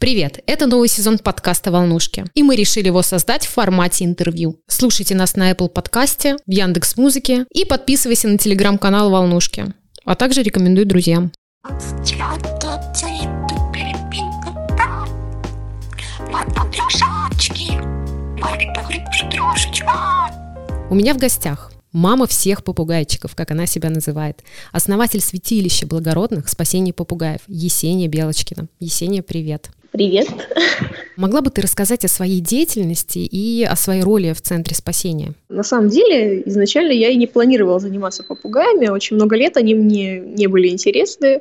Привет! Это новый сезон подкаста «Волнушки», и мы решили его создать в формате интервью. Слушайте нас на Apple подкасте, в Яндекс Музыке и подписывайся на телеграм-канал «Волнушки», а также рекомендуй друзьям. У меня в гостях Мама всех попугайчиков, как она себя называет. Основатель святилища благородных спасения попугаев Есения Белочкина. Есения, привет. Привет. Могла бы ты рассказать о своей деятельности и о своей роли в Центре спасения? На самом деле, изначально я и не планировала заниматься попугаями. Очень много лет они мне не были интересны.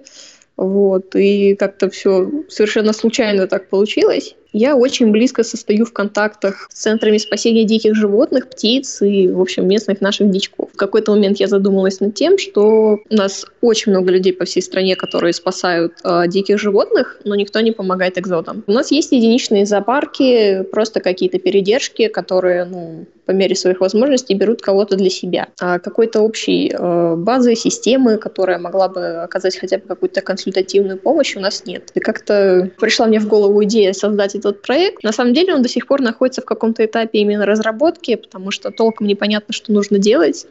Вот, и как-то все совершенно случайно так получилось. Я очень близко состою в контактах с центрами спасения диких животных, птиц и, в общем, местных наших дичков. В какой-то момент я задумалась над тем, что у нас очень много людей по всей стране, которые спасают э, диких животных, но никто не помогает экзотам. У нас есть единичные зоопарки, просто какие-то передержки, которые, ну, по мере своих возможностей берут кого-то для себя. А какой-то общей э, базы, системы, которая могла бы оказать хотя бы какую-то консультативную помощь, у нас нет. И как-то пришла мне в голову идея создать этот проект. На самом деле он до сих пор находится в каком-то этапе именно разработки, потому что толком непонятно, что нужно делать.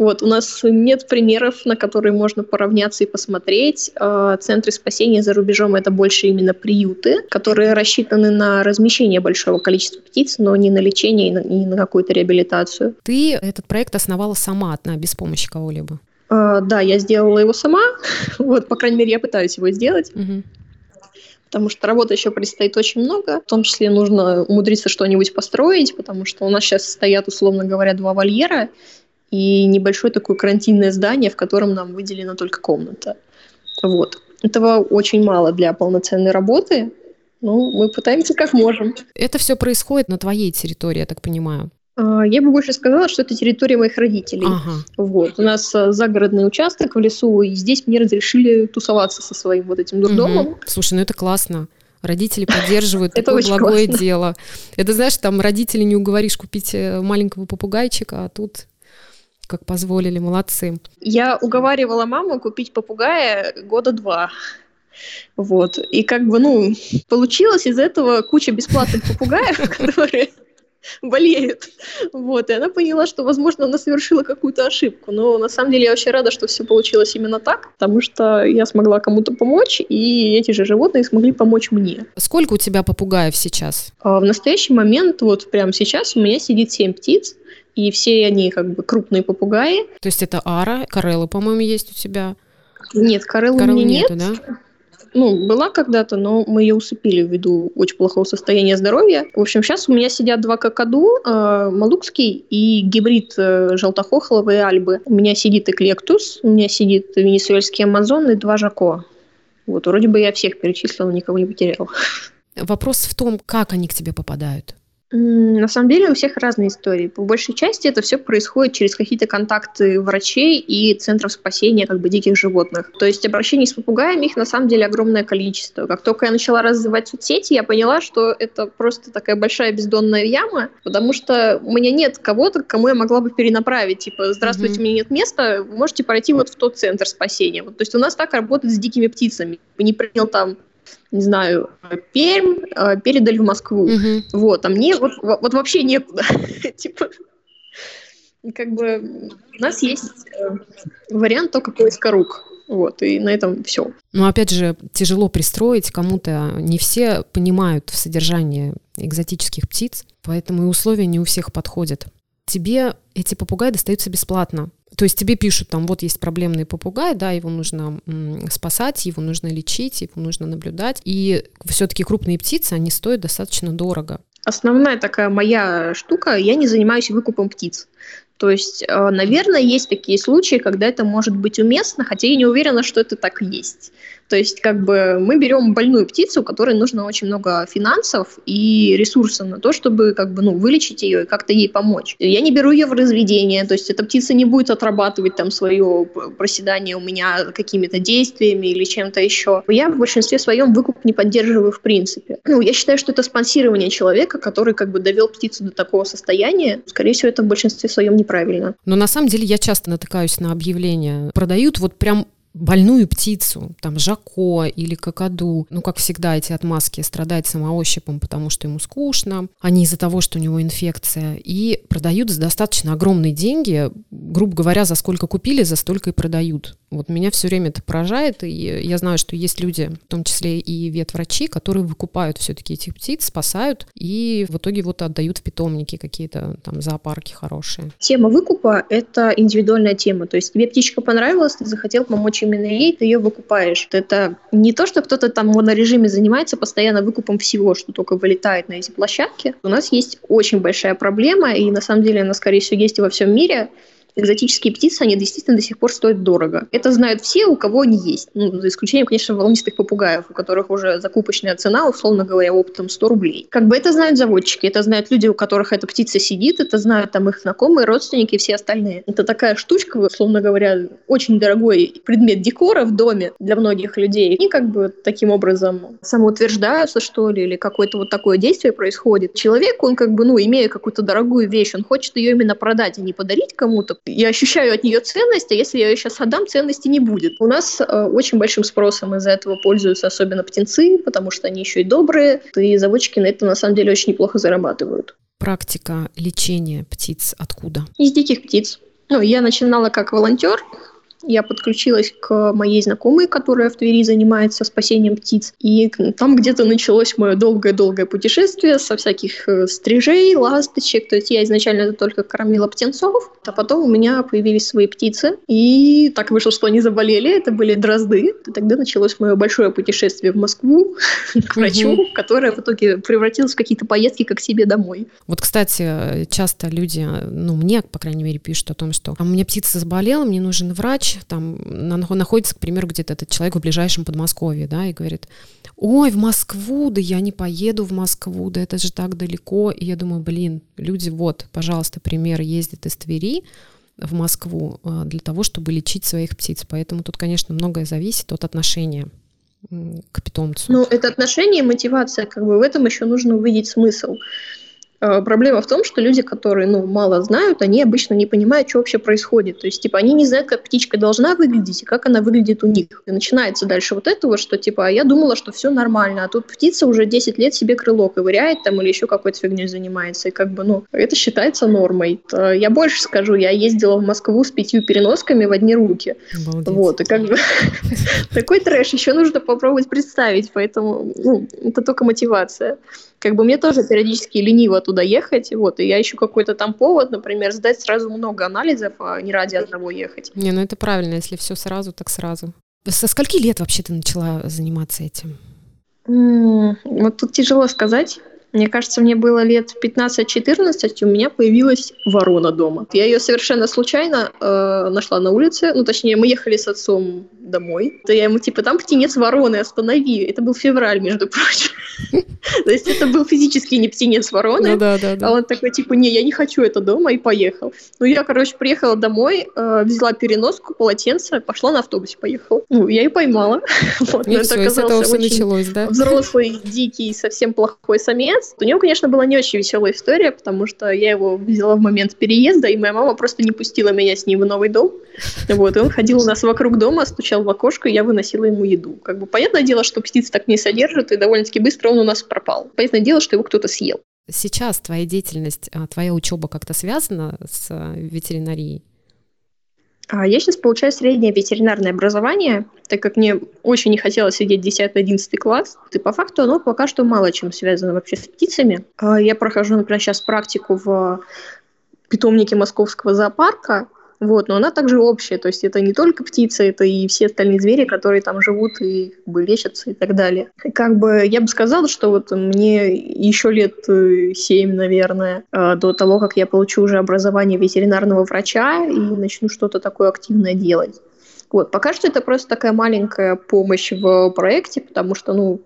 Вот, у нас нет примеров, на которые можно поравняться и посмотреть. А, центры спасения за рубежом — это больше именно приюты, которые рассчитаны на размещение большого количества птиц, но не на лечение и на, и на какую-то реабилитацию. Ты этот проект основала сама одна, без помощи кого-либо? Uh, да, я сделала его сама. вот, по крайней мере, я пытаюсь его сделать. Угу потому что работы еще предстоит очень много. В том числе нужно умудриться что-нибудь построить, потому что у нас сейчас стоят, условно говоря, два вольера, и небольшое такое карантинное здание, в котором нам выделена только комната. Вот. Этого очень мало для полноценной работы. Ну, мы пытаемся как можем. Это все происходит на твоей территории, я так понимаю. А, я бы больше сказала, что это территория моих родителей. Ага. Вот. У нас а, загородный участок в лесу, и здесь мне разрешили тусоваться со своим вот этим дурдомом. Угу. Слушай, ну это классно. Родители поддерживают такое благое дело. Это, знаешь, там родители не уговоришь купить э, маленького попугайчика, а тут как позволили, молодцы. Я уговаривала маму купить попугая года два. Вот. И как бы, ну, получилось из этого куча бесплатных попугаев, которые болеют. Вот, и она поняла, что, возможно, она совершила какую-то ошибку. Но на самом деле я очень рада, что все получилось именно так, потому что я смогла кому-то помочь, и эти же животные смогли помочь мне. Сколько у тебя попугаев сейчас? А в настоящий момент, вот прямо сейчас, у меня сидит семь птиц, и все они как бы крупные попугаи. То есть это ара, карелла, по-моему, есть у тебя? Нет, кареллы у меня нету, нет. да? Ну, была когда-то, но мы ее усыпили ввиду очень плохого состояния здоровья. В общем, сейчас у меня сидят два какаду, э, малукский и гибрид э, желтохохловой альбы. У меня сидит эклектус, у меня сидит венесуэльский амазон и два жако. Вот, вроде бы я всех перечислила, никого не потеряла. Вопрос в том, как они к тебе попадают. На самом деле у всех разные истории. По большей части это все происходит через какие-то контакты врачей и центров спасения как бы диких животных. То есть обращений с попугаями их на самом деле огромное количество. Как только я начала развивать соцсети, я поняла, что это просто такая большая бездонная яма, потому что у меня нет кого-то, кому я могла бы перенаправить. Типа, здравствуйте, mm-hmm. у меня нет места, вы можете пройти вот в тот центр спасения. Вот, то есть у нас так работает с дикими птицами. Не принял там не знаю, Пермь, э, передали в Москву. Угу. Вот, а мне вот, вот вообще некуда. типа, как бы у нас есть э, вариант только поиска рук. Вот, и на этом все. Но опять же, тяжело пристроить кому-то. Не все понимают в содержании экзотических птиц, поэтому и условия не у всех подходят. Тебе эти попугаи достаются бесплатно. То есть тебе пишут, там, вот есть проблемный попугай, да, его нужно спасать, его нужно лечить, его нужно наблюдать. И все-таки крупные птицы, они стоят достаточно дорого. Основная такая моя штука, я не занимаюсь выкупом птиц. То есть, э, наверное, есть такие случаи, когда это может быть уместно, хотя я не уверена, что это так есть. То есть, как бы мы берем больную птицу, которой нужно очень много финансов и ресурсов на то, чтобы как бы, ну, вылечить ее и как-то ей помочь. Я не беру ее в разведение, то есть эта птица не будет отрабатывать там свое проседание у меня какими-то действиями или чем-то еще. Я в большинстве своем выкуп не поддерживаю в принципе. Ну, я считаю, что это спонсирование человека, который как бы довел птицу до такого состояния. Скорее всего, это в большинстве своем неправильно. Но на самом деле я часто натыкаюсь на объявления. Продают вот прям больную птицу, там жако или какаду, ну, как всегда, эти отмазки страдает самоощипом, потому что ему скучно, а не из-за того, что у него инфекция, и продают за достаточно огромные деньги, грубо говоря, за сколько купили, за столько и продают. Вот меня все время это поражает, и я знаю, что есть люди, в том числе и ветврачи, которые выкупают все-таки этих птиц, спасают, и в итоге вот отдают в питомники какие-то там зоопарки хорошие. Тема выкупа – это индивидуальная тема, то есть тебе птичка понравилась, ты захотел помочь именно ей, ты ее выкупаешь. Это не то, что кто-то там в монорежиме занимается постоянно выкупом всего, что только вылетает на эти площадки. У нас есть очень большая проблема, и на самом деле она, скорее всего, есть и во всем мире – экзотические птицы, они действительно до сих пор стоят дорого. Это знают все, у кого они есть. Ну, за исключением, конечно, волнистых попугаев, у которых уже закупочная цена, условно говоря, оптом 100 рублей. Как бы это знают заводчики, это знают люди, у которых эта птица сидит, это знают там их знакомые, родственники и все остальные. Это такая штучка, условно говоря, очень дорогой предмет декора в доме для многих людей. И как бы таким образом самоутверждаются, что ли, или какое-то вот такое действие происходит. Человек, он как бы, ну, имея какую-то дорогую вещь, он хочет ее именно продать, а не подарить кому-то, я ощущаю от нее ценность, а если я ее сейчас отдам, ценности не будет. У нас э, очень большим спросом из-за этого пользуются особенно птенцы, потому что они еще и добрые, и заводчики на этом на самом деле очень неплохо зарабатывают. Практика лечения птиц откуда? Из диких птиц. Ну, я начинала как волонтер, я подключилась к моей знакомой, которая в Твери занимается спасением птиц. И там где-то началось мое долгое-долгое путешествие со всяких э, стрижей, ласточек. То есть я изначально только кормила птенцов, а потом у меня появились свои птицы. И так вышло, что они заболели. Это были дрозды. И тогда началось мое большое путешествие в Москву к врачу, которое в итоге превратилось в какие-то поездки как себе домой. Вот, кстати, часто люди, ну, мне, по крайней мере, пишут о том, что «А у меня птица заболела, мне нужен врач, там находится, к примеру, где-то этот человек в ближайшем Подмосковье, да, и говорит, ой, в Москву, да я не поеду в Москву, да это же так далеко. И я думаю, блин, люди, вот, пожалуйста, пример, ездят из Твери в Москву а, для того, чтобы лечить своих птиц. Поэтому тут, конечно, многое зависит от отношения к питомцу. Ну, это отношение и мотивация, как бы в этом еще нужно увидеть смысл. Э, проблема в том, что люди, которые ну, мало знают, они обычно не понимают, что вообще происходит. То есть, типа, они не знают, как птичка должна выглядеть и как она выглядит у них. И начинается дальше вот этого, что, типа, а я думала, что все нормально, а тут птица уже 10 лет себе крыло ковыряет там или еще какой-то фигней занимается. И как бы, ну, это считается нормой. Я больше скажу, я ездила в Москву с пятью переносками в одни руки. Обалдеть. Вот, и как бы такой трэш еще нужно попробовать представить, поэтому, ну, это только мотивация как бы мне тоже периодически лениво туда ехать, вот, и я ищу какой-то там повод, например, сдать сразу много анализов, а не ради одного ехать. Не, ну это правильно, если все сразу, так сразу. Со скольки лет вообще ты начала заниматься этим? Вот тут тяжело сказать. Мне кажется, мне было лет 15-14, у меня появилась ворона дома. Я ее совершенно случайно э, нашла на улице. Ну, точнее, мы ехали с отцом домой. То я ему типа, там птенец вороны, останови. Это был февраль, между прочим. То есть это был физически не птенец вороны. Ну, да, да, да. А он такой, типа, не, я не хочу это дома, и поехал. Ну, я, короче, приехала домой, э, взяла переноску, полотенце, пошла на автобусе, поехала. Ну, я ее поймала. Вот, этого все началось, да? Взрослый, дикий, совсем плохой самец. У него, конечно, была не очень веселая история, потому что я его взяла в момент переезда, и моя мама просто не пустила меня с ним в новый дом. Вот, и он ходил у нас вокруг дома, стучал в окошко, и я выносила ему еду. Как бы понятное дело, что птиц так не содержат, и довольно-таки быстро он у нас пропал. Понятное дело, что его кто-то съел. Сейчас твоя деятельность, а, твоя учеба как-то связана с а, ветеринарией? А, я сейчас получаю среднее ветеринарное образование, так как мне очень не хотелось сидеть 10-11 класс. И по факту оно пока что мало чем связано вообще с птицами. Я прохожу, например, сейчас практику в питомнике Московского зоопарка, вот, но она также общая, то есть это не только птицы, это и все остальные звери, которые там живут и как бы лечатся и так далее. Как бы я бы сказала, что вот мне еще лет э, семь, наверное, э, до того, как я получу уже образование ветеринарного врача и начну что-то такое активное делать. Вот, пока что это просто такая маленькая помощь в проекте, потому что, ну,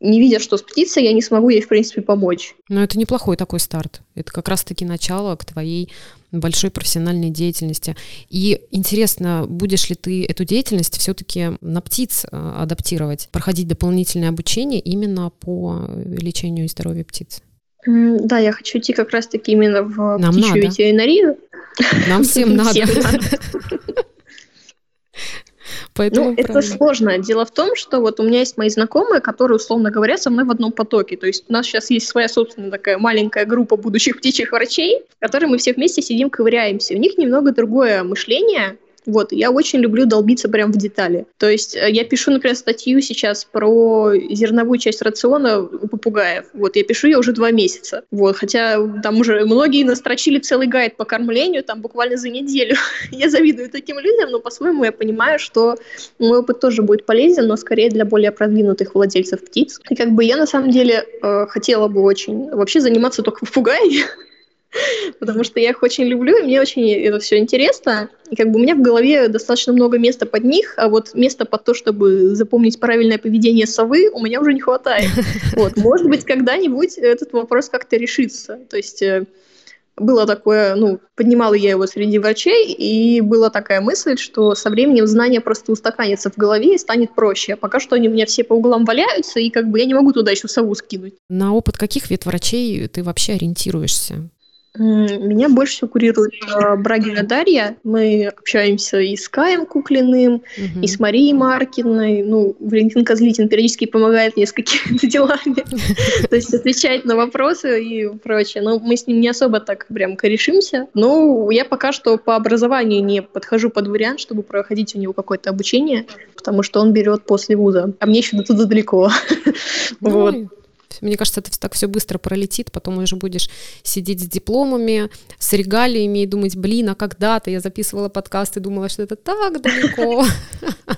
не видя, что с птицей, я не смогу ей, в принципе, помочь. Но это неплохой такой старт. Это как раз-таки начало к твоей большой профессиональной деятельности. И интересно, будешь ли ты эту деятельность все-таки на птиц э, адаптировать, проходить дополнительное обучение именно по лечению и здоровью птиц? Да, я хочу идти как раз-таки именно в Нам птичью надо. ветеринарию. Нам всем надо. Поэтому ну, правильно. это сложно. Дело в том, что вот у меня есть мои знакомые, которые, условно говоря, со мной в одном потоке. То есть у нас сейчас есть своя собственная такая маленькая группа будущих птичьих врачей, в которой мы все вместе сидим, ковыряемся. У них немного другое мышление, вот, я очень люблю долбиться прям в детали. То есть э, я пишу, например, статью сейчас про зерновую часть рациона у попугаев. Вот, я пишу ее уже два месяца. Вот, хотя там уже многие настрочили целый гайд по кормлению там буквально за неделю. я завидую таким людям, но по-своему я понимаю, что мой опыт тоже будет полезен, но скорее для более продвинутых владельцев птиц. И как бы я на самом деле э, хотела бы очень вообще заниматься только попугаями, потому что я их очень люблю, и мне очень это все интересно. И как бы у меня в голове достаточно много места под них, а вот места под то, чтобы запомнить правильное поведение совы, у меня уже не хватает. Вот, может быть, когда-нибудь этот вопрос как-то решится. То есть э, было такое, ну, поднимала я его среди врачей, и была такая мысль, что со временем знания просто устаканятся в голове и станет проще. А пока что они у меня все по углам валяются, и как бы я не могу туда еще сову скинуть. На опыт каких ветврачей ты вообще ориентируешься? Меня больше всего курирует э, Брагина Дарья. Мы общаемся и с Каем Куклиным, угу. и с Марией Маркиной. Ну, Валентин Козлитин периодически помогает мне с какими-то делами. То есть отвечает на вопросы и прочее. Но мы с ним не особо так прям корешимся. Но я пока что по образованию не подхожу под вариант, чтобы проходить у него какое-то обучение, потому что он берет после вуза. А мне еще до туда далеко. Ну вот. Мне кажется, это так все быстро пролетит, потом уже будешь сидеть с дипломами, с регалиями и думать, блин, а когда-то я записывала подкаст и думала, что это так далеко.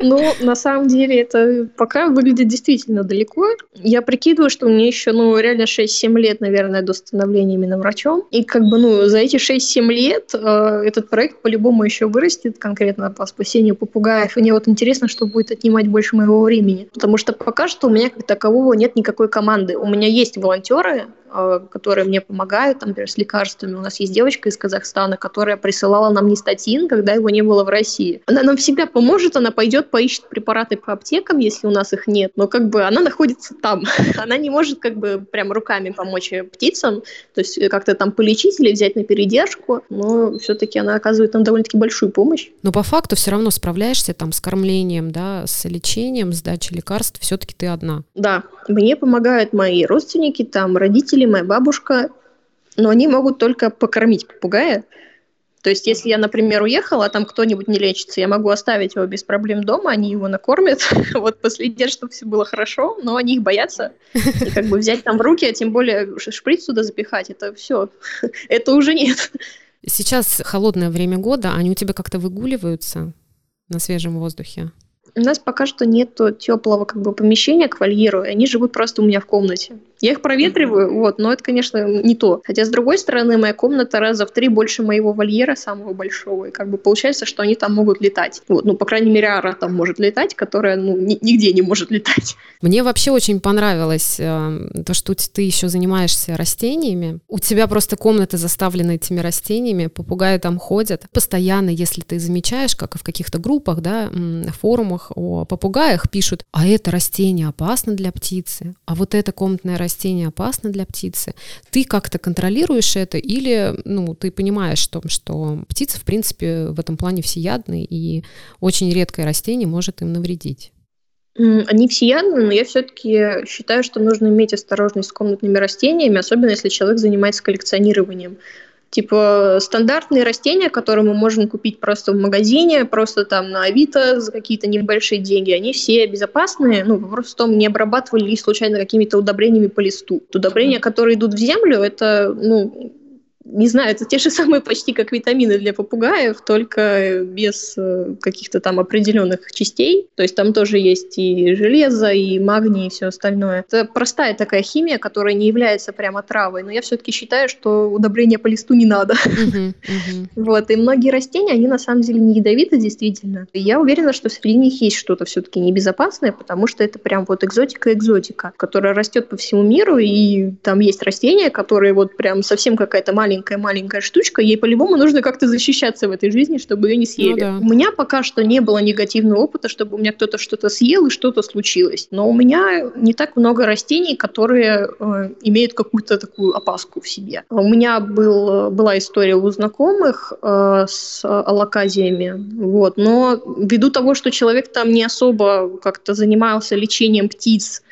Ну, на самом деле, это пока выглядит действительно далеко. Я прикидываю, что мне еще, ну, реально 6-7 лет, наверное, до становления именно врачом. И как бы, ну, за эти 6-7 лет э, этот проект по-любому еще вырастет конкретно по спасению попугаев. И мне вот интересно, что будет отнимать больше моего времени. Потому что пока что у меня как такового нет никакой команды. У меня есть волонтеры, которые мне помогают, там, например, с лекарствами. У нас есть девочка из Казахстана, которая присылала нам нестатин, когда его не было в России. Она нам всегда поможет, она пойдет, поищет препараты по аптекам, если у нас их нет, но как бы она находится там. она не может как бы прям руками помочь птицам, то есть как-то там полечить или взять на передержку, но все-таки она оказывает нам довольно-таки большую помощь. Но по факту все равно справляешься там с кормлением, да, с лечением, с дачей лекарств, все-таки ты одна. Да, мне помогают мои родственники, там родители, моя бабушка, но они могут только покормить попугая. То есть, если я, например, уехала, а там кто-нибудь не лечится, я могу оставить его без проблем дома, они его накормят, вот последят, чтобы все было хорошо, но они их боятся. И как бы взять там в руки, а тем более шприц туда запихать, это все, это уже нет. Сейчас холодное время года, они у тебя как-то выгуливаются на свежем воздухе? У нас пока что нет теплого как бы помещения к вольеру, и они живут просто у меня в комнате. Я их проветриваю, вот, но это, конечно, не то. Хотя, с другой стороны, моя комната раза в три больше моего вольера, самого большого, и как бы получается, что они там могут летать. Вот, ну, по крайней мере, Ара там может летать, которая, ну, ни- нигде не может летать. Мне вообще очень понравилось э, то, что ты еще занимаешься растениями. У тебя просто комната заставлена этими растениями, попугаи там ходят. Постоянно, если ты замечаешь, как и в каких-то группах, да, форумах о попугаях пишут, а это растение опасно для птицы, а вот это комнатное растение растение опасно для птицы, ты как-то контролируешь это или ну, ты понимаешь, что, что птица, в принципе, в этом плане всеядны, и очень редкое растение может им навредить? Они всеядны, но я все-таки считаю, что нужно иметь осторожность с комнатными растениями, особенно если человек занимается коллекционированием. Типа стандартные растения, которые мы можем купить просто в магазине, просто там на Авито за какие-то небольшие деньги, они все безопасные. Ну, в том, не обрабатывали ли случайно какими-то удобрениями по листу. Удобрения, которые идут в землю, это, ну, не знаю, это те же самые почти как витамины для попугаев, только без э, каких-то там определенных частей. То есть там тоже есть и железо, и магний, и все остальное. Это простая такая химия, которая не является прямо травой, но я все-таки считаю, что удобрения по листу не надо. Вот, и многие растения, они на самом деле не ядовиты действительно. И я уверена, что среди них есть что-то все-таки небезопасное, потому что это прям вот экзотика-экзотика, которая растет по всему миру, и там есть растения, которые вот прям совсем какая-то маленькая маленькая-маленькая штучка, ей по-любому нужно как-то защищаться в этой жизни, чтобы ее не ну съели. Ну, да. У меня пока что не было негативного опыта, чтобы у меня кто-то что-то съел и что-то случилось. Но у меня не так много растений, которые э, имеют какую-то такую опаску в себе. У меня был, была история у знакомых э, с аллоказиями, вот, но ввиду того, что человек там не особо как-то занимался лечением птиц,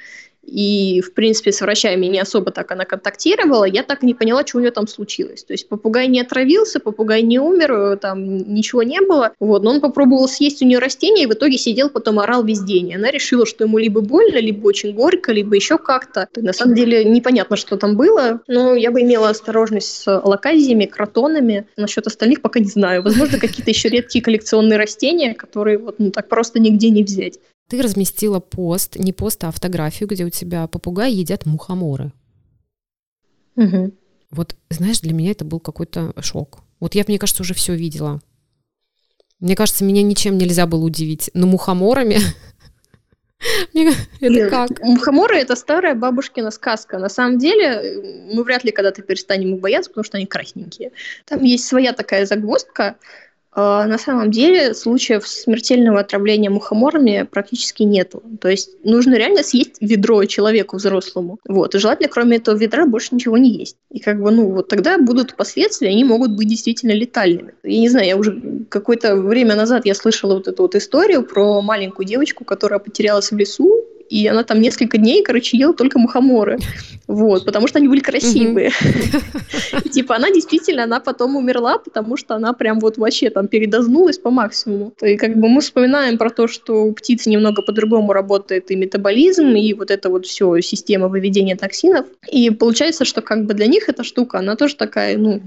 и, в принципе, с врачами не особо так она контактировала, я так не поняла, что у нее там случилось. То есть попугай не отравился, попугай не умер, там ничего не было, вот, но он попробовал съесть у нее растение, и в итоге сидел, потом орал весь день. И она решила, что ему либо больно, либо очень горько, либо еще как-то. На самом деле непонятно, что там было, но я бы имела осторожность с лаказиями, кротонами. Насчет остальных пока не знаю. Возможно, какие-то еще редкие коллекционные растения, которые вот ну, так просто нигде не взять. Ты разместила пост, не пост, а фотографию, где у тебя попугаи едят мухоморы. Угу. Вот, знаешь, для меня это был какой-то шок. Вот я, мне кажется, уже все видела. Мне кажется, меня ничем нельзя было удивить. Но мухоморами это как? Мухоморы — это старая бабушкина сказка. На самом деле, мы вряд ли когда-то перестанем их бояться, потому что они красненькие. Там есть своя такая загвоздка. А, на самом деле случаев смертельного отравления мухоморами практически нету. То есть нужно реально съесть ведро человеку взрослому. Вот. И желательно, кроме этого ведра, больше ничего не есть. И как бы, ну, вот тогда будут последствия, они могут быть действительно летальными. Я не знаю, я уже какое-то время назад я слышала вот эту вот историю про маленькую девочку, которая потерялась в лесу, и она там несколько дней, короче, ела только мухоморы. Вот, потому что они были красивые. Типа она действительно, она потом умерла, потому что она прям вот вообще там передознулась по максимуму. И как бы мы вспоминаем про то, что у птиц немного по-другому работает и метаболизм, и вот это вот все система выведения токсинов. И получается, что как бы для них эта штука, она тоже такая, ну,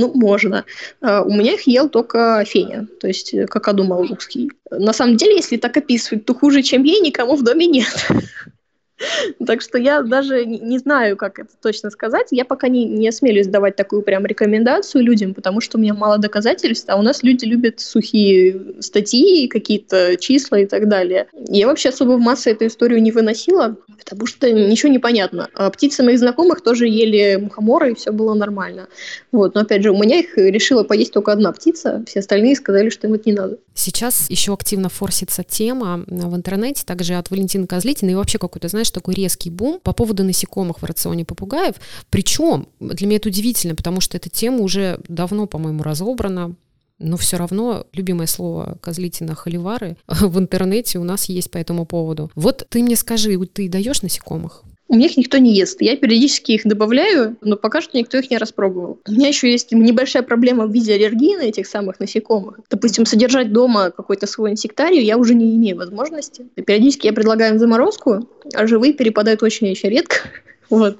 ну, можно. А, у меня их ел только Феня, то есть э, какаду молдавский. На самом деле, если так описывать, то хуже, чем ей, никому в доме нет. Так что я даже не знаю, как это точно сказать. Я пока не, не осмелюсь давать такую прям рекомендацию людям, потому что у меня мало доказательств, а у нас люди любят сухие статьи, какие-то числа и так далее. Я вообще особо в массы эту историю не выносила, потому что ничего не понятно. А птицы моих знакомых тоже ели мухоморы, и все было нормально. Вот. Но опять же, у меня их решила поесть только одна птица, все остальные сказали, что им это не надо. Сейчас еще активно форсится тема в интернете, также от Валентины Козлитиной, и вообще какой-то, знаешь, такой резкий бум по поводу насекомых в рационе попугаев. Причем для меня это удивительно, потому что эта тема уже давно, по-моему, разобрана, но все равно любимое слово Козлитина холивары в интернете у нас есть по этому поводу. Вот ты мне скажи, ты даешь насекомых? У меня их никто не ест. Я периодически их добавляю, но пока что никто их не распробовал. У меня еще есть небольшая проблема в виде аллергии на этих самых насекомых. Допустим, содержать дома какой-то свой инсектарий я уже не имею возможности. Периодически я предлагаю им заморозку, а живые перепадают очень еще редко. Вот.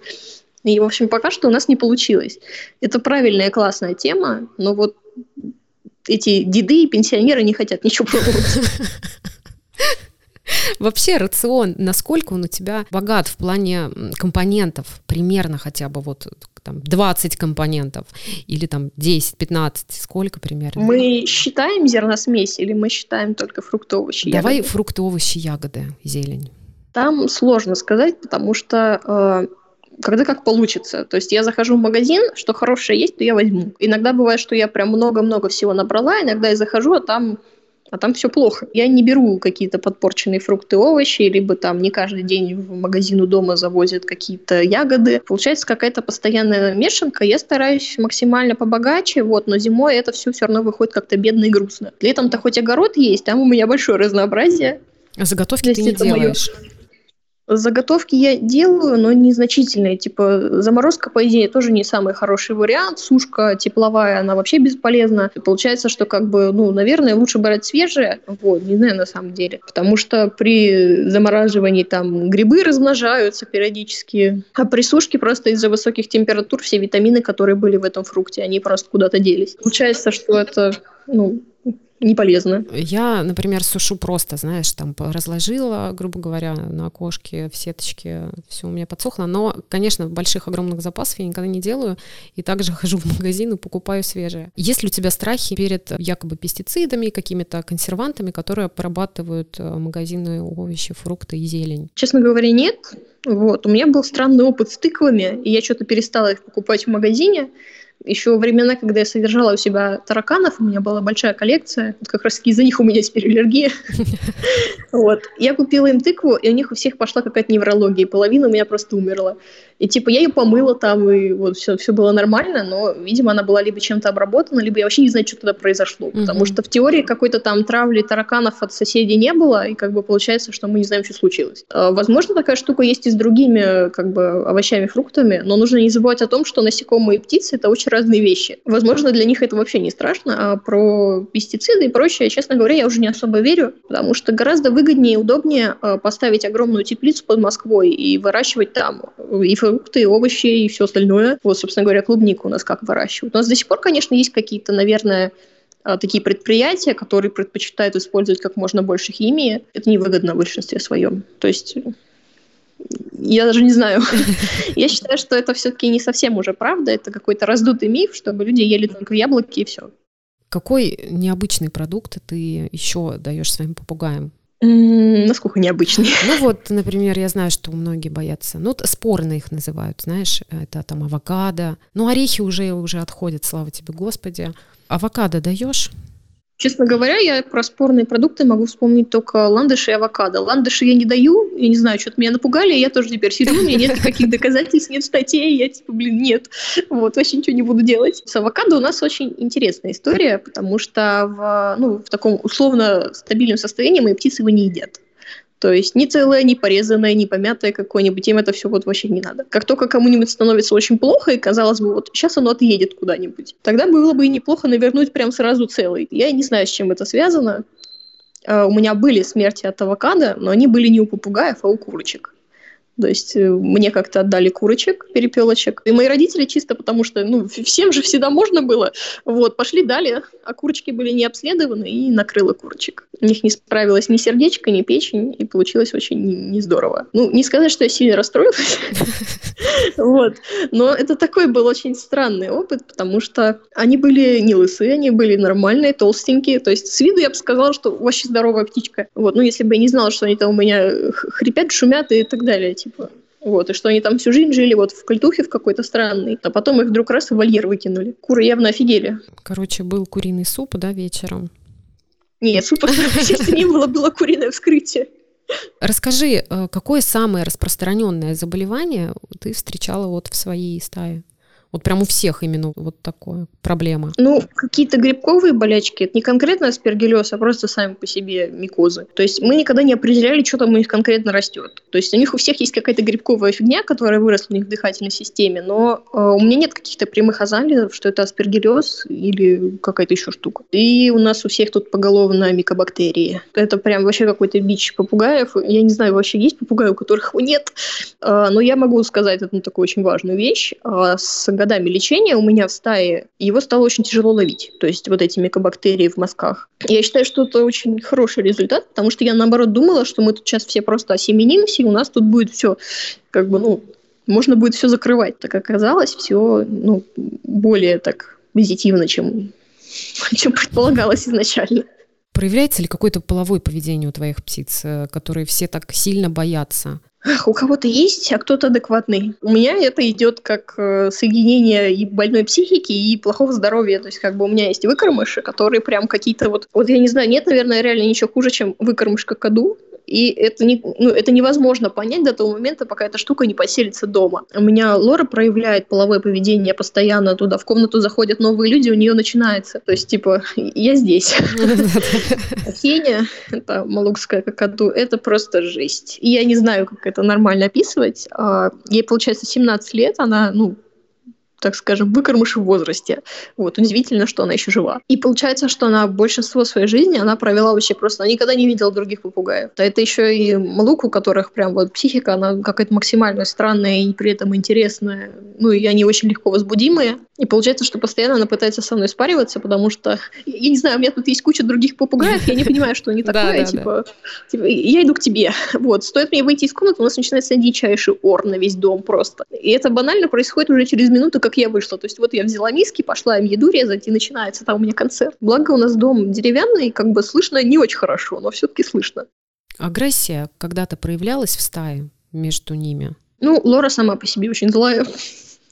И, в общем, пока что у нас не получилось. Это правильная, классная тема, но вот эти деды и пенсионеры не хотят ничего пробовать. Вообще рацион, насколько он у тебя богат в плане компонентов, примерно хотя бы вот там 20 компонентов или там 10-15, сколько примерно? Мы считаем зерносмесь или мы считаем только фрукты, овощи, Давай ягоды? фрукты, овощи, ягоды, зелень. Там сложно сказать, потому что э, когда как получится. То есть я захожу в магазин, что хорошее есть, то я возьму. Иногда бывает, что я прям много-много всего набрала, иногда я захожу, а там а там все плохо. Я не беру какие-то подпорченные фрукты, овощи, либо там не каждый день в магазин у дома завозят какие-то ягоды. Получается какая-то постоянная мешанка. Я стараюсь максимально побогаче, вот, но зимой это все все равно выходит как-то бедно и грустно. Летом-то хоть огород есть, там у меня большое разнообразие. А заготовки ты не делаешь? Мое... Заготовки я делаю, но незначительные. Типа заморозка, по идее, тоже не самый хороший вариант. Сушка тепловая, она вообще бесполезна. И получается, что как бы, ну, наверное, лучше брать свежее. Вот, не знаю на самом деле. Потому что при замораживании там грибы размножаются периодически. А при сушке просто из-за высоких температур все витамины, которые были в этом фрукте, они просто куда-то делись. Получается, что это ну, не полезно. Я, например, сушу просто, знаешь, там разложила, грубо говоря, на окошке, в сеточке, все у меня подсохло. Но, конечно, больших огромных запасов я никогда не делаю. И также хожу в магазин и покупаю свежее. Есть ли у тебя страхи перед якобы пестицидами, какими-то консервантами, которые обрабатывают э, магазины овощи, фрукты и зелень? Честно говоря, нет. Вот. У меня был странный опыт с тыквами, и я что-то перестала их покупать в магазине Еще времена, когда я содержала у себя тараканов, у меня была большая коллекция, вот как раз из-за них у меня теперь аллергия. Вот. Я купила им тыкву, и у них у всех пошла какая-то неврология, половина у меня просто умерла. И типа я ее помыла там, и вот все, все было нормально, но, видимо, она была либо чем-то обработана, либо я вообще не знаю, что туда произошло. Mm-hmm. Потому что в теории какой-то там травли тараканов от соседей не было, и как бы получается, что мы не знаем, что случилось. А, возможно, такая штука есть и с другими как бы овощами, фруктами, но нужно не забывать о том, что насекомые и птицы – это очень разные вещи. Возможно, для них это вообще не страшно, а про пестициды и прочее, честно говоря, я уже не особо верю, потому что гораздо выгоднее и удобнее а, поставить огромную теплицу под Москвой и выращивать там и фрукты, овощи, и все остальное. Вот, собственно говоря, клубнику у нас как выращивают. У нас до сих пор, конечно, есть какие-то, наверное, а, такие предприятия, которые предпочитают использовать как можно больше химии. Это невыгодно в большинстве своем. То есть я даже не знаю. Я считаю, что это все-таки не совсем уже правда. Это какой-то раздутый миф, чтобы люди ели только яблоки и все. Какой необычный продукт ты еще даешь своим попугаям? Насколько необычный? Ну вот, например, я знаю, что многие боятся. Ну, спорно их называют, знаешь, это там авокадо. Ну, орехи уже, уже отходят, слава тебе, Господи. Авокадо даешь? Честно говоря, я про спорные продукты могу вспомнить только ландыши и авокадо. Ландыши я не даю, я не знаю, что-то меня напугали, я тоже теперь сижу, у меня нет никаких доказательств, нет статей, я типа, блин, нет, вот, вообще ничего не буду делать. С авокадо у нас очень интересная история, потому что в, ну, в таком условно стабильном состоянии мои птицы его не едят. То есть ни целое, ни порезанное, ни помятое какое-нибудь, им это все вот вообще не надо. Как только кому-нибудь становится очень плохо, и казалось бы, вот сейчас оно отъедет куда-нибудь, тогда было бы и неплохо навернуть прям сразу целый. Я не знаю, с чем это связано. Uh, у меня были смерти от авокадо, но они были не у попугаев, а у курочек. То есть э, мне как-то отдали курочек, перепелочек. И мои родители чисто потому, что ну, всем же всегда можно было. Вот, пошли, дали, а курочки были не обследованы и накрыло курочек. У них не справилась ни сердечко, ни печень, и получилось очень не здорово. Ну, не сказать, что я сильно расстроилась. Вот. Но это такой был очень странный опыт, потому что они были не лысые, они были нормальные, толстенькие. То есть с виду я бы сказала, что вообще здоровая птичка. Вот. Ну, если бы я не знала, что они там у меня хрипят, шумят и так далее типа. Вот, и что они там всю жизнь жили вот в кольтухе в какой-то странной, а потом их вдруг раз в вольер выкинули. Куры явно офигели. Короче, был куриный суп, да, вечером? Нет, супа в не было, было куриное вскрытие. Расскажи, э, какое самое распространенное заболевание ты встречала вот в своей стае? Вот прям у всех именно вот такое проблема. Ну, какие-то грибковые болячки, это не конкретно аспергиллез, а просто сами по себе микозы. То есть мы никогда не определяли, что там у них конкретно растет. То есть у них у всех есть какая-то грибковая фигня, которая выросла у них в дыхательной системе, но э, у меня нет каких-то прямых анализов, что это аспергиллез или какая-то еще штука. И у нас у всех тут поголовно микобактерии. Это прям вообще какой-то бич попугаев. Я не знаю, вообще есть попугаи, у которых его нет. Э, но я могу сказать одну такую очень важную вещь. Э, с годами лечения у меня в стае его стало очень тяжело ловить. То есть вот эти микобактерии в мозгах. Я считаю, что это очень хороший результат, потому что я наоборот думала, что мы тут сейчас все просто осеменимся, и у нас тут будет все как бы, ну, можно будет все закрывать. Так оказалось, все ну, более так позитивно, чем, чем предполагалось изначально. Проявляется ли какое-то половое поведение у твоих птиц, э, которые все так сильно боятся? У кого-то есть, а кто-то адекватный. У меня это идет как э, соединение и больной психики, и плохого здоровья. То есть, как бы у меня есть выкормыши, которые прям какие-то вот... Вот я не знаю, нет, наверное, реально ничего хуже, чем выкормышка коду и это, не, ну, это невозможно понять до того момента, пока эта штука не поселится дома. У меня Лора проявляет половое поведение постоянно туда, в комнату заходят новые люди, у нее начинается. То есть, типа, я здесь. Хеня, это малукская какаду, это просто жесть. И я не знаю, как это нормально описывать. А, ей, получается, 17 лет, она, ну, так скажем, выкормыш в возрасте. Вот, удивительно, что она еще жива. И получается, что она большинство своей жизни она провела вообще просто, она никогда не видела других попугаев. А это еще и Малук, у которых прям вот психика, она какая-то максимально странная и при этом интересная. Ну, и они очень легко возбудимые. И получается, что постоянно она пытается со мной спариваться, потому что, я не знаю, у меня тут есть куча других попугаев, я не понимаю, что они такое, типа, типа, я иду к тебе. Вот, стоит мне выйти из комнаты, у нас начинается дичайший ор на весь дом просто. И это банально происходит уже через минуту, как я вышла. То есть вот я взяла миски, пошла им еду резать, и начинается там у меня концерт. Благо у нас дом деревянный, как бы слышно не очень хорошо, но все-таки слышно. Агрессия когда-то проявлялась в стае между ними? Ну, Лора сама по себе очень злая.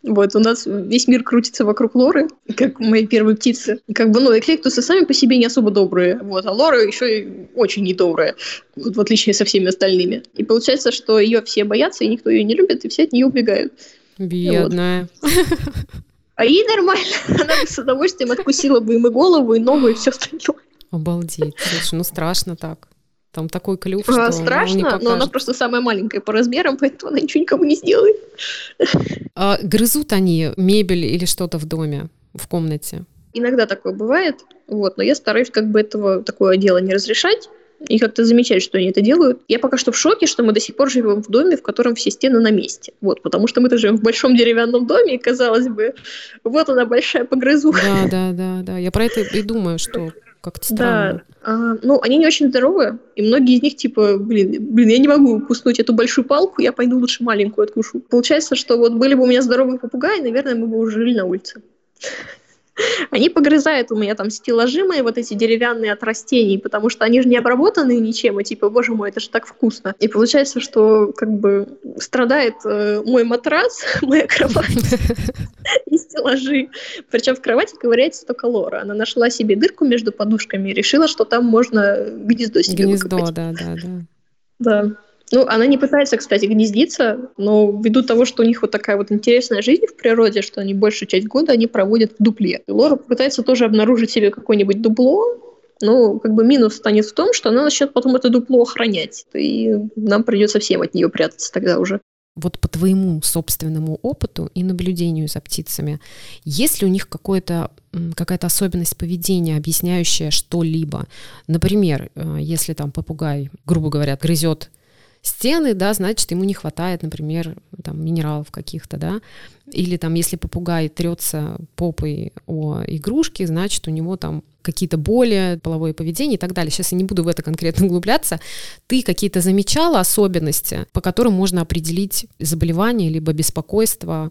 Вот, у нас весь мир крутится вокруг Лоры, как мои первые птицы. Как бы, ну, эклектусы сами по себе не особо добрые, вот, а Лора еще и очень недобрая, вот, в отличие со всеми остальными. И получается, что ее все боятся, и никто ее не любит, и все от нее убегают. Бедная. А ей нормально. Она бы с удовольствием откусила бы им и голову, и ногу, и все остальное. Обалдеть. Слушай, ну страшно так. Там такой клюв, а, что Страшно, но она просто самая маленькая по размерам, поэтому она ничего никому не сделает. А, грызут они мебель или что-то в доме, в комнате? Иногда такое бывает, вот, но я стараюсь как бы этого такое дело не разрешать и как-то замечать, что они это делают. Я пока что в шоке, что мы до сих пор живем в доме, в котором все стены на месте. Вот, потому что мы-то живем в большом деревянном доме, и, казалось бы, вот она большая погрызуха. Да, да, да, да. Я про это и думаю, что как-то странно. Да, а, ну, они не очень здоровые, и многие из них, типа, блин, блин, я не могу куснуть эту большую палку, я пойду лучше маленькую откушу. Получается, что вот были бы у меня здоровые попугаи, наверное, мы бы уже жили на улице. Они погрызают у меня там стеллажи мои, вот эти деревянные от растений, потому что они же не обработаны ничем, и типа, боже мой, это же так вкусно. И получается, что как бы страдает э, мой матрас, моя кровать и стеллажи. Причем в кровати ковыряется только Лора. Она нашла себе дырку между подушками и решила, что там можно гнездо себе Гнездо, выкопать. да, да, да. Да. Ну, она не пытается, кстати, гнездиться, но ввиду того, что у них вот такая вот интересная жизнь в природе, что они большую часть года они проводят в дупле. И Лора пытается тоже обнаружить себе какое-нибудь дупло, но как бы минус станет в том, что она начнет потом это дупло охранять, и нам придется всем от нее прятаться тогда уже. Вот по твоему собственному опыту и наблюдению за птицами, есть ли у них какое-то какая-то особенность поведения, объясняющая что-либо. Например, э, если там попугай, грубо говоря, грызет стены, да, значит, ему не хватает, например, там, минералов каких-то, да, или там, если попугай трется попой о игрушки, значит, у него там какие-то боли, половое поведение и так далее. Сейчас я не буду в это конкретно углубляться. Ты какие-то замечала особенности, по которым можно определить заболевание либо беспокойство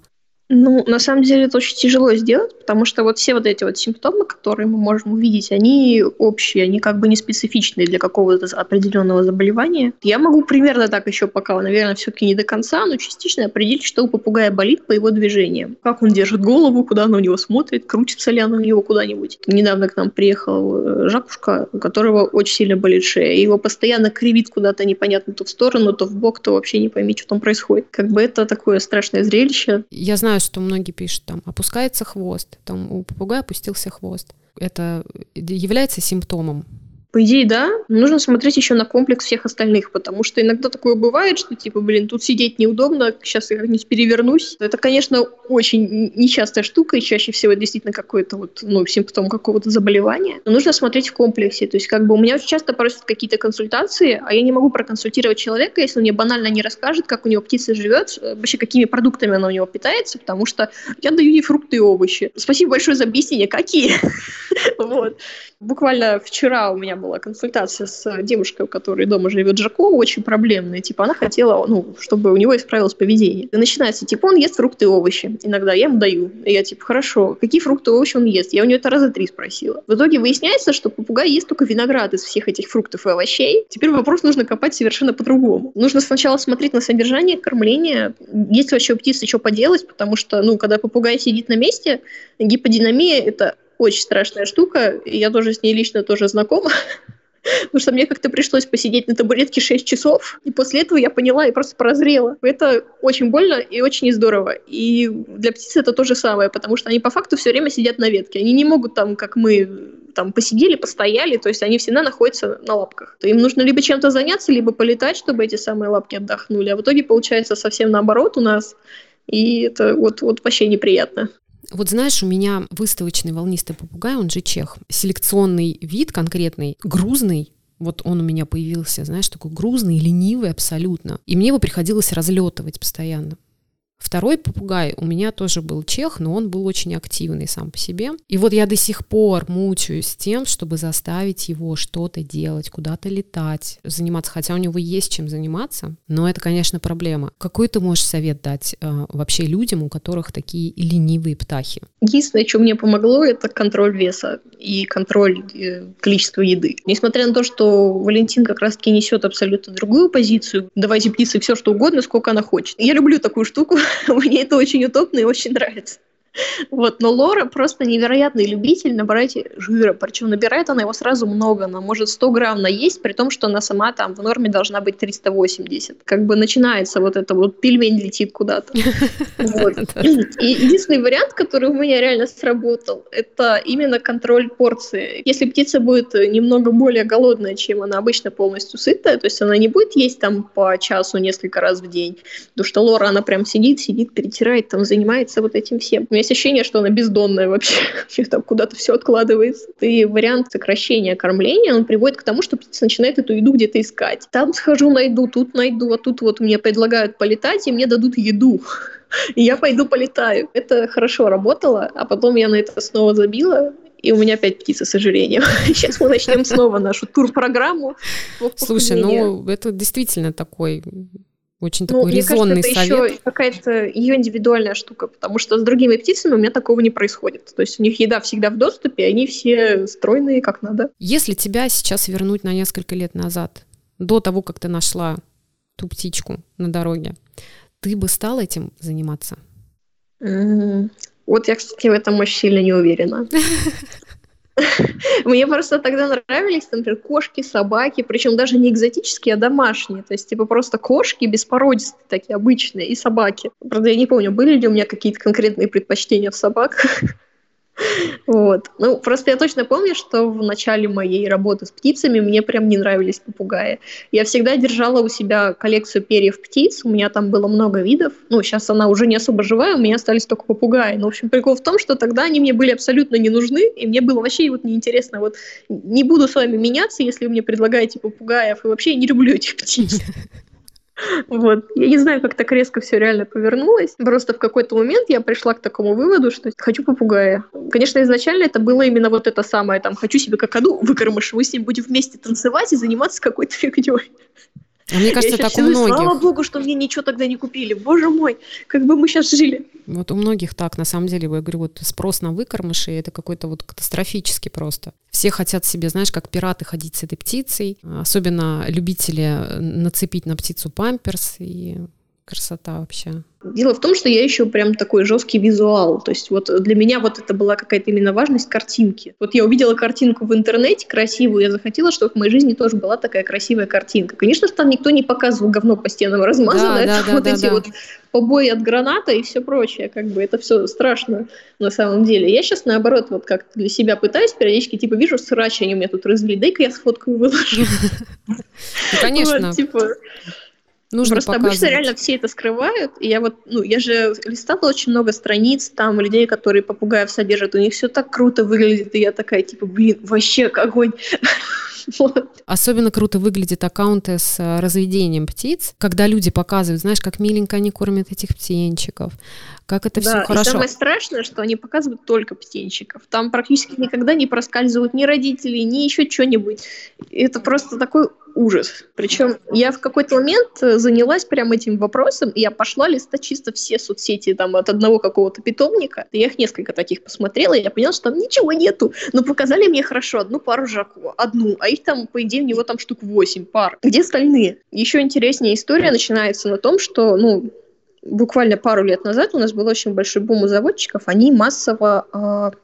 ну, на самом деле это очень тяжело сделать, потому что вот все вот эти вот симптомы, которые мы можем увидеть, они общие, они как бы не специфичные для какого-то определенного заболевания. Я могу примерно так еще пока, наверное, все-таки не до конца, но частично определить, что у попугая болит по его движениям. Как он держит голову, куда она у него смотрит, крутится ли она у него куда-нибудь. Недавно к нам приехал э, Жакушка, у которого очень сильно болит шея. И его постоянно кривит куда-то непонятно то в сторону, то в бок, то вообще не пойми, что там происходит. Как бы это такое страшное зрелище. Я знаю, знаю, что многие пишут, там, опускается хвост, там, у попугая опустился хвост. Это является симптомом по идее, да. Нужно смотреть еще на комплекс всех остальных, потому что иногда такое бывает, что типа, блин, тут сидеть неудобно, сейчас я как-нибудь перевернусь. Это, конечно, очень нечастая штука, и чаще всего действительно какой-то вот, ну, симптом какого-то заболевания. Но нужно смотреть в комплексе. То есть, как бы у меня очень часто просят какие-то консультации, а я не могу проконсультировать человека, если он мне банально не расскажет, как у него птица живет, э, вообще какими продуктами она у него питается, потому что я даю ей фрукты и овощи. Спасибо большое за объяснение, какие. Вот. Буквально вчера у меня была консультация с девушкой, у которой дома живет Жако, очень проблемная. Типа она хотела, ну, чтобы у него исправилось поведение. И начинается, типа, он ест фрукты и овощи. Иногда я ему даю. И я типа, хорошо, какие фрукты и овощи он ест? Я у нее это раза три спросила. В итоге выясняется, что попугай ест только виноград из всех этих фруктов и овощей. Теперь вопрос нужно копать совершенно по-другому. Нужно сначала смотреть на содержание, кормление, есть вообще у птицы что поделать, потому что, ну, когда попугай сидит на месте, гиподинамия — это очень страшная штука. И я тоже с ней лично тоже знакома. Потому что мне как-то пришлось посидеть на табуретке 6 часов, и после этого я поняла и просто прозрела. Это очень больно и очень здорово. И для птиц это то же самое, потому что они по факту все время сидят на ветке. Они не могут там, как мы, там посидели, постояли, то есть они всегда находятся на лапках. Им нужно либо чем-то заняться, либо полетать, чтобы эти самые лапки отдохнули. А в итоге получается совсем наоборот у нас. И это вот, вот вообще неприятно. Вот знаешь, у меня выставочный волнистый попугай, он же чех. Селекционный вид конкретный, грузный, вот он у меня появился, знаешь, такой грузный, ленивый абсолютно. И мне его приходилось разлетывать постоянно. Второй попугай у меня тоже был чех, но он был очень активный сам по себе. И вот я до сих пор мучаюсь тем, чтобы заставить его что-то делать, куда-то летать, заниматься, хотя у него есть чем заниматься, но это, конечно, проблема. Какой ты можешь совет дать э, вообще людям, у которых такие ленивые птахи? Единственное, что мне помогло, это контроль веса и контроль э, количества еды. Несмотря на то, что Валентин как раз-таки несет абсолютно другую позицию, давайте птице все, что угодно, сколько она хочет. Я люблю такую штуку, мне это очень удобно и очень нравится. Вот, но Лора просто невероятный любитель набирать жира, причем набирает она его сразу много, она может 100 грамм наесть, при том, что она сама там в норме должна быть 380. Как бы начинается вот это вот пельмень летит куда-то. И единственный вариант, который у меня реально сработал, это именно контроль порции. Если птица будет немного более голодная, чем она обычно полностью сытая, то есть она не будет есть там по часу несколько раз в день, потому что Лора, она прям сидит, сидит, перетирает, там занимается вот этим всем. У меня есть ощущение, что она бездонная вообще, там куда-то все откладывается. И вариант сокращения кормления, он приводит к тому, что птица начинает эту еду где-то искать. Там схожу, найду, тут найду, а тут вот мне предлагают полетать, и мне дадут еду. И я пойду полетаю. Это хорошо работало, а потом я на это снова забила, и у меня опять птица с ожирением. Сейчас мы начнем снова нашу тур-программу. Слушай, ну это действительно такой очень ну, такой резонный мне кажется, это совет. еще какая-то ее индивидуальная штука, потому что с другими птицами у меня такого не происходит. То есть у них еда всегда в доступе, они все стройные как надо. Если тебя сейчас вернуть на несколько лет назад, до того, как ты нашла ту птичку на дороге, ты бы стала этим заниматься? Mm. Вот я, кстати, в этом очень сильно не уверена. Мне просто тогда нравились, например, кошки, собаки, причем даже не экзотические, а домашние. То есть, типа, просто кошки беспородистые, такие обычные, и собаки. Правда, я не помню, были ли у меня какие-то конкретные предпочтения в собаках. Вот. Ну, просто я точно помню, что в начале моей работы с птицами мне прям не нравились попугаи. Я всегда держала у себя коллекцию перьев птиц, у меня там было много видов. Ну, сейчас она уже не особо живая, у меня остались только попугаи. Но, в общем, прикол в том, что тогда они мне были абсолютно не нужны, и мне было вообще вот неинтересно. Вот не буду с вами меняться, если вы мне предлагаете попугаев, и вообще я не люблю этих птиц. Вот. Я не знаю, как так резко все реально повернулось. Просто в какой-то момент я пришла к такому выводу, что хочу попугая. Конечно, изначально это было именно вот это самое, там, хочу себе какаду выкормыш, мы с ним будем вместе танцевать и заниматься какой-то фигней. А мне кажется, так у многих. Слава богу, что мне ничего тогда не купили. Боже мой, как бы мы сейчас жили. Вот у многих так, на самом деле, я говорю, вот спрос на выкормыши, это какой-то вот катастрофический просто. Все хотят себе, знаешь, как пираты ходить с этой птицей, особенно любители нацепить на птицу памперс и красота вообще. Дело в том, что я еще прям такой жесткий визуал. То есть вот для меня вот это была какая-то именно важность картинки. Вот я увидела картинку в интернете красивую, я захотела, чтобы в моей жизни тоже была такая красивая картинка. Конечно, там никто не показывал говно по стенам размазано, да, это да, вот да, эти да. вот побои от граната и все прочее, как бы это все страшно на самом деле. Я сейчас наоборот вот как для себя пытаюсь периодически, типа вижу срач, они у меня тут развели, дай-ка я сфоткаю выложу. Ну, конечно. Нужно Просто показывать. обычно реально все это скрывают. И я вот, ну, я же листала очень много страниц там людей, которые попугаев содержат. У них все так круто выглядит. И я такая, типа, блин, вообще огонь. Вот. Особенно круто выглядят аккаунты с э, разведением птиц, когда люди показывают, знаешь, как миленько они кормят этих птенчиков, как это да, все хорошо. И самое страшное, что они показывают только птенчиков. Там практически никогда не проскальзывают ни родители, ни еще что-нибудь. Это просто такой ужас. Причем я в какой-то момент э, занялась прямо этим вопросом, и я пошла листать чисто все соцсети там от одного какого-то питомника. Я их несколько таких посмотрела, и я поняла, что там ничего нету. Но показали мне хорошо одну пару жаку, одну, а их там, по идее, у него там штук 8 пар. Где остальные? Еще интереснее история начинается на том, что, ну, буквально пару лет назад у нас был очень большой бум у заводчиков, они массово э,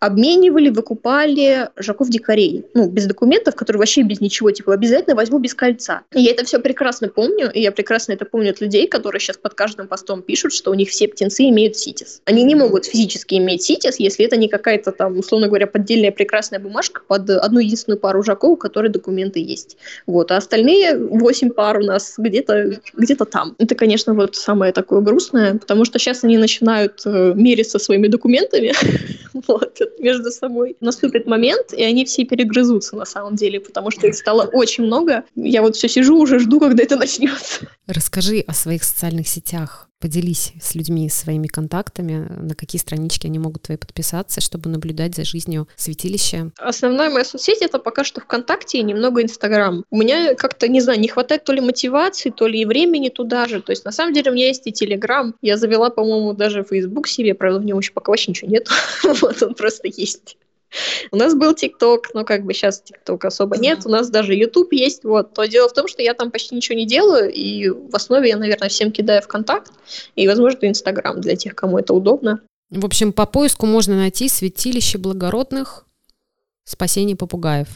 обменивали, выкупали жаков-дикарей, ну, без документов, которые вообще без ничего, типа, обязательно возьму без кольца. И я это все прекрасно помню, и я прекрасно это помню от людей, которые сейчас под каждым постом пишут, что у них все птенцы имеют ситис. Они не могут физически иметь ситис, если это не какая-то там, условно говоря, поддельная прекрасная бумажка под одну единственную пару жаков, у которой документы есть. Вот, а остальные восемь пар у нас где-то где там. Это, конечно, вот самое такое грустное, потому что сейчас они начинают э, мериться своими документами, вот, между собой. Наступит момент, и они все перегрызутся на самом деле, потому что их стало очень много. Я вот все сижу, уже жду, когда это начнется. Расскажи о своих социальных сетях. Поделись с людьми своими контактами, на какие странички они могут твои подписаться, чтобы наблюдать за жизнью святилища. Основная моя соцсеть это пока что ВКонтакте и немного Инстаграм. У меня как-то, не знаю, не хватает то ли мотивации, то ли и времени туда же. То есть на самом деле у меня есть и Телеграм. Я завела, по-моему, даже Фейсбук себе, правда, в нем еще пока вообще ничего нет. вот он просто есть. У нас был ТикТок, но как бы сейчас ТикТок особо нет. У нас даже YouTube есть. Вот. То дело в том, что я там почти ничего не делаю, и в основе я, наверное, всем кидаю ВКонтакт и, возможно, Инстаграм для тех, кому это удобно. В общем, по поиску можно найти святилище благородных спасений попугаев.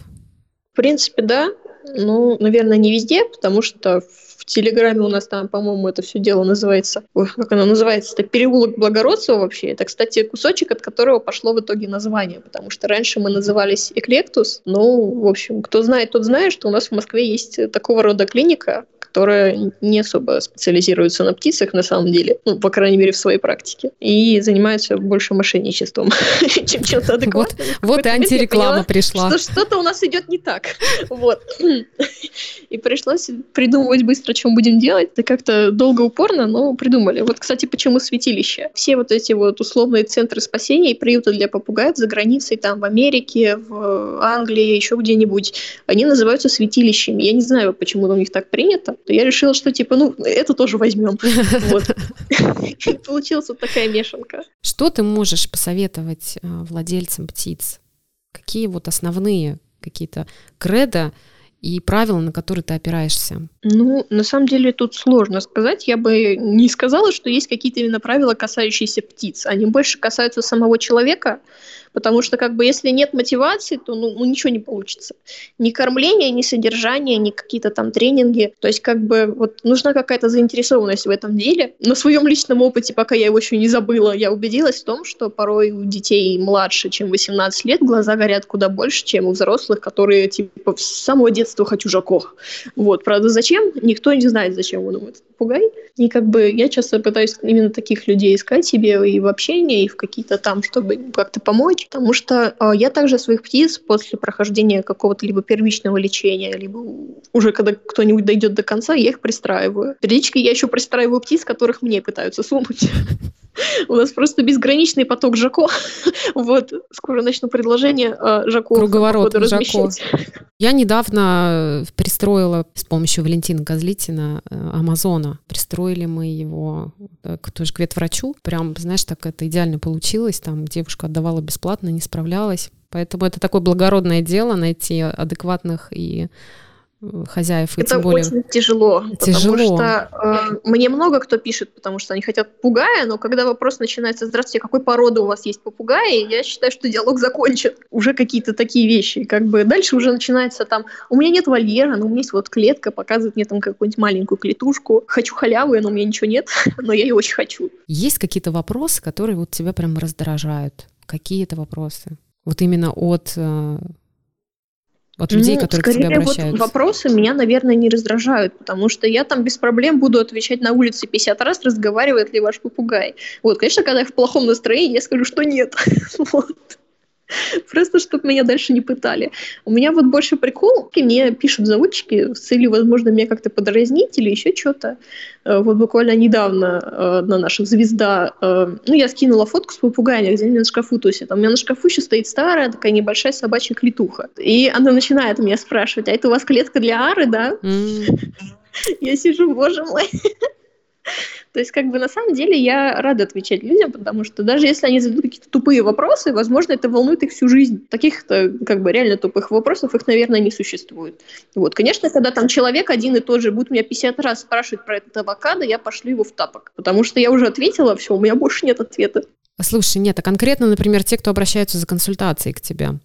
В принципе, да. Ну, наверное, не везде, потому что Телеграме у нас там, по-моему, это все дело называется. Ой, как оно называется? Это переулок Благородцева вообще. Это, кстати, кусочек, от которого пошло в итоге название, потому что раньше мы назывались Эклектус. Ну, в общем, кто знает, тот знает, что у нас в Москве есть такого рода клиника, которая не особо специализируется на птицах на самом деле, ну, по крайней мере, в своей практике, и занимается больше мошенничеством, чем чем-то адекватным. Вот и антиреклама пришла. Что что-то у нас идет не так. Вот. И пришлось придумывать быстро, чем будем делать. Это как-то долго, упорно, но придумали. Вот, кстати, почему святилище. Все вот эти вот условные центры спасения и приюты для попугаев за границей, там, в Америке, в Англии, еще где-нибудь, они называются святилищами. Я не знаю, почему у них так принято то я решила, что типа, ну, это тоже возьмем. Вот. Получилась вот такая мешанка. Что ты можешь посоветовать э, владельцам птиц? Какие вот основные какие-то кредо и правила, на которые ты опираешься? Ну, на самом деле тут сложно сказать. Я бы не сказала, что есть какие-то именно правила, касающиеся птиц. Они больше касаются самого человека, Потому что как бы если нет мотивации, то ну, ну ничего не получится. Ни кормление, ни содержание, ни какие-то там тренинги. То есть как бы вот нужна какая-то заинтересованность в этом деле. На своем личном опыте, пока я его еще не забыла, я убедилась в том, что порой у детей младше, чем 18 лет, глаза горят куда больше, чем у взрослых, которые типа с самого детства хочу жаков. Вот, правда, зачем? Никто не знает, зачем он этот попугай. И как бы я часто пытаюсь именно таких людей искать себе и в общении, и в какие-то там, чтобы как-то помочь помочь, потому что э, я также своих птиц после прохождения какого-то либо первичного лечения, либо уже когда кто-нибудь дойдет до конца, я их пристраиваю. Периодически я еще пристраиваю птиц, которых мне пытаются сунуть. У нас просто безграничный поток Жако. Вот, скоро начну предложение э, Жако. Круговорот Жако. Я недавно пристроила с помощью Валентина Козлитина э, Амазона. Пристроили мы его к, тоже к ветврачу. Прям, знаешь, так это идеально получилось. Там девушка отдавала бесплатно, не справлялась. Поэтому это такое благородное дело найти адекватных и хозяев. Это более... очень тяжело, тяжело. потому что э, мне много кто пишет, потому что они хотят попугая, но когда вопрос начинается, здравствуйте, какой породы у вас есть попугаи, я считаю, что диалог закончен. Уже какие-то такие вещи. Как бы дальше уже начинается там, у меня нет вольера, но у меня есть вот клетка, показывает мне там какую-нибудь маленькую клетушку. Хочу халявы, но у меня ничего нет, но я ее очень хочу. Есть какие-то вопросы, которые вот тебя прям раздражают? Какие это вопросы? Вот именно от э, от людей, ну, которые к тебе обращаются? Вот вопросы меня, наверное, не раздражают, потому что я там без проблем буду отвечать на улице 50 раз, разговаривает ли ваш попугай. Вот, конечно, когда я в плохом настроении, я скажу, что нет. вот. Просто, чтобы меня дальше не пытали. У меня вот больше прикол, и мне пишут заводчики с целью, возможно, меня как-то подразнить или еще что-то. Э, вот буквально недавно э, на наших звезда, э, ну, я скинула фотку с попугаями, где они на шкафу тусят. А у меня на шкафу еще стоит старая такая небольшая собачья клетуха. И она начинает меня спрашивать, а это у вас клетка для ары, да? Я сижу, боже мой. То есть, как бы на самом деле я рада отвечать людям, потому что даже если они зададут какие-то тупые вопросы, возможно, это волнует их всю жизнь. Таких-то, как бы, реально тупых вопросов их, наверное, не существует. Вот, конечно, когда там человек один и тот же будет меня 50 раз спрашивать про этот авокадо, я пошлю его в тапок, потому что я уже ответила, все, у меня больше нет ответа. Слушай, нет, а конкретно, например, те, кто обращаются за консультацией к тебе,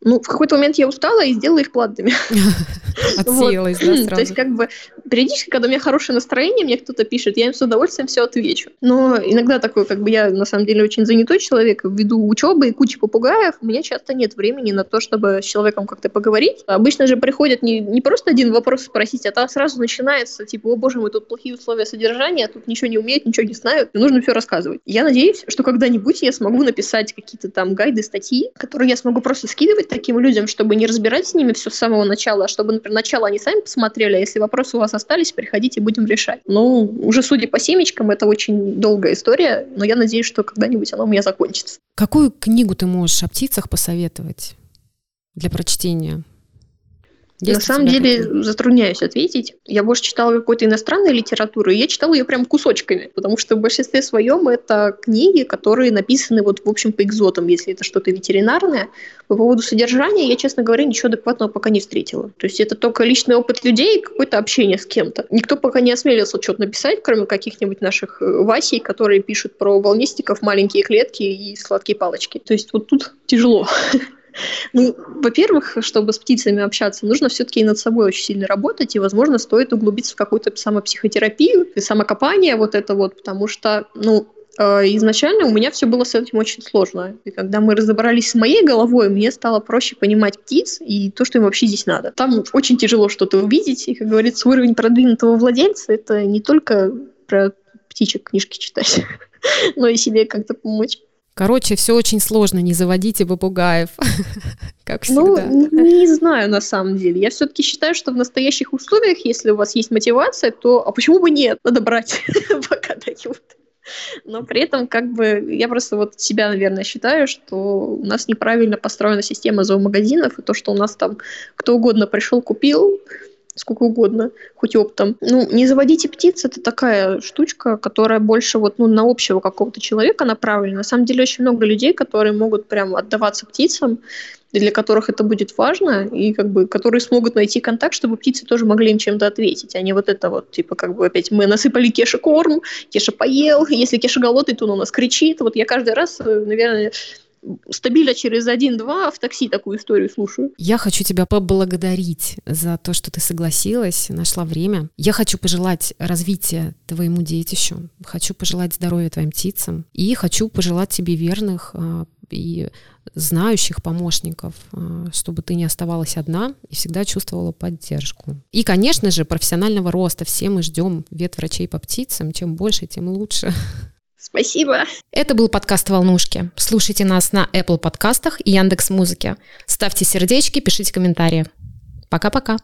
ну, в какой-то момент я устала и сделала их платными. Отсеялась, да, сразу. То есть, как бы, периодически, когда у меня хорошее настроение, мне кто-то пишет, я им с удовольствием все отвечу. Но иногда такой, как бы, я, на самом деле, очень занятой человек, ввиду учебы и кучи попугаев, у меня часто нет времени на то, чтобы с человеком как-то поговорить. Обычно же приходят не, не просто один вопрос спросить, а там сразу начинается, типа, о боже мой, тут плохие условия содержания, тут ничего не умеют, ничего не знают, нужно все рассказывать. Я надеюсь, что когда-нибудь я смогу написать какие-то там гайды, статьи, которые я смогу просто скидывать таким людям, чтобы не разбирать с ними все с самого начала, а чтобы, например, начало они сами посмотрели, а если вопросы у вас остались, приходите, будем решать. Ну, уже судя по семечкам, это очень долгая история, но я надеюсь, что когда-нибудь она у меня закончится. Какую книгу ты можешь о птицах посоветовать для прочтения? Есть На самом деле такие? затрудняюсь ответить. Я больше читала какой-то иностранной литературы, и я читала ее прям кусочками, потому что в большинстве своем это книги, которые написаны вот в общем по экзотам, если это что-то ветеринарное. По поводу содержания я, честно говоря, ничего адекватного пока не встретила. То есть это только личный опыт людей и какое-то общение с кем-то. Никто пока не осмелился что-то написать, кроме каких-нибудь наших э, Васей, которые пишут про волнистиков, маленькие клетки и сладкие палочки. То есть вот тут тяжело. Ну, во-первых, чтобы с птицами общаться, нужно все-таки и над собой очень сильно работать, и, возможно, стоит углубиться в какую-то самопсихотерапию и самокопание вот это вот, потому что, ну, э, изначально у меня все было с этим очень сложно. И когда мы разобрались с моей головой, мне стало проще понимать птиц и то, что им вообще здесь надо. Там очень тяжело что-то увидеть, и, как говорится, уровень продвинутого владельца — это не только про птичек книжки читать, но и себе как-то помочь. Короче, все очень сложно, не заводите попугаев, как ну, всегда. Ну, не знаю на самом деле. Я все-таки считаю, что в настоящих условиях, если у вас есть мотивация, то а почему бы нет? Надо брать, пока дают. Но при этом, как бы, я просто вот себя, наверное, считаю, что у нас неправильно построена система зоомагазинов, и то, что у нас там кто угодно пришел, купил, сколько угодно, хоть оптом. Ну, не заводите птиц, это такая штучка, которая больше вот, ну, на общего какого-то человека направлена. На самом деле очень много людей, которые могут прям отдаваться птицам, для которых это будет важно, и как бы, которые смогут найти контакт, чтобы птицы тоже могли им чем-то ответить, а не вот это вот, типа, как бы опять мы насыпали Кеше корм, Кеша поел, если Кеша голодный, то он у нас кричит. Вот я каждый раз, э, наверное, стабильно через один-два в такси такую историю слушаю. Я хочу тебя поблагодарить за то, что ты согласилась, нашла время. Я хочу пожелать развития твоему детищу, хочу пожелать здоровья твоим птицам и хочу пожелать тебе верных а, и знающих помощников, а, чтобы ты не оставалась одна и всегда чувствовала поддержку. И, конечно же, профессионального роста. Все мы ждем ветврачей по птицам. Чем больше, тем лучше. Спасибо. Это был подкаст «Волнушки». Слушайте нас на Apple подкастах и Яндекс Музыке. Ставьте сердечки, пишите комментарии. Пока-пока.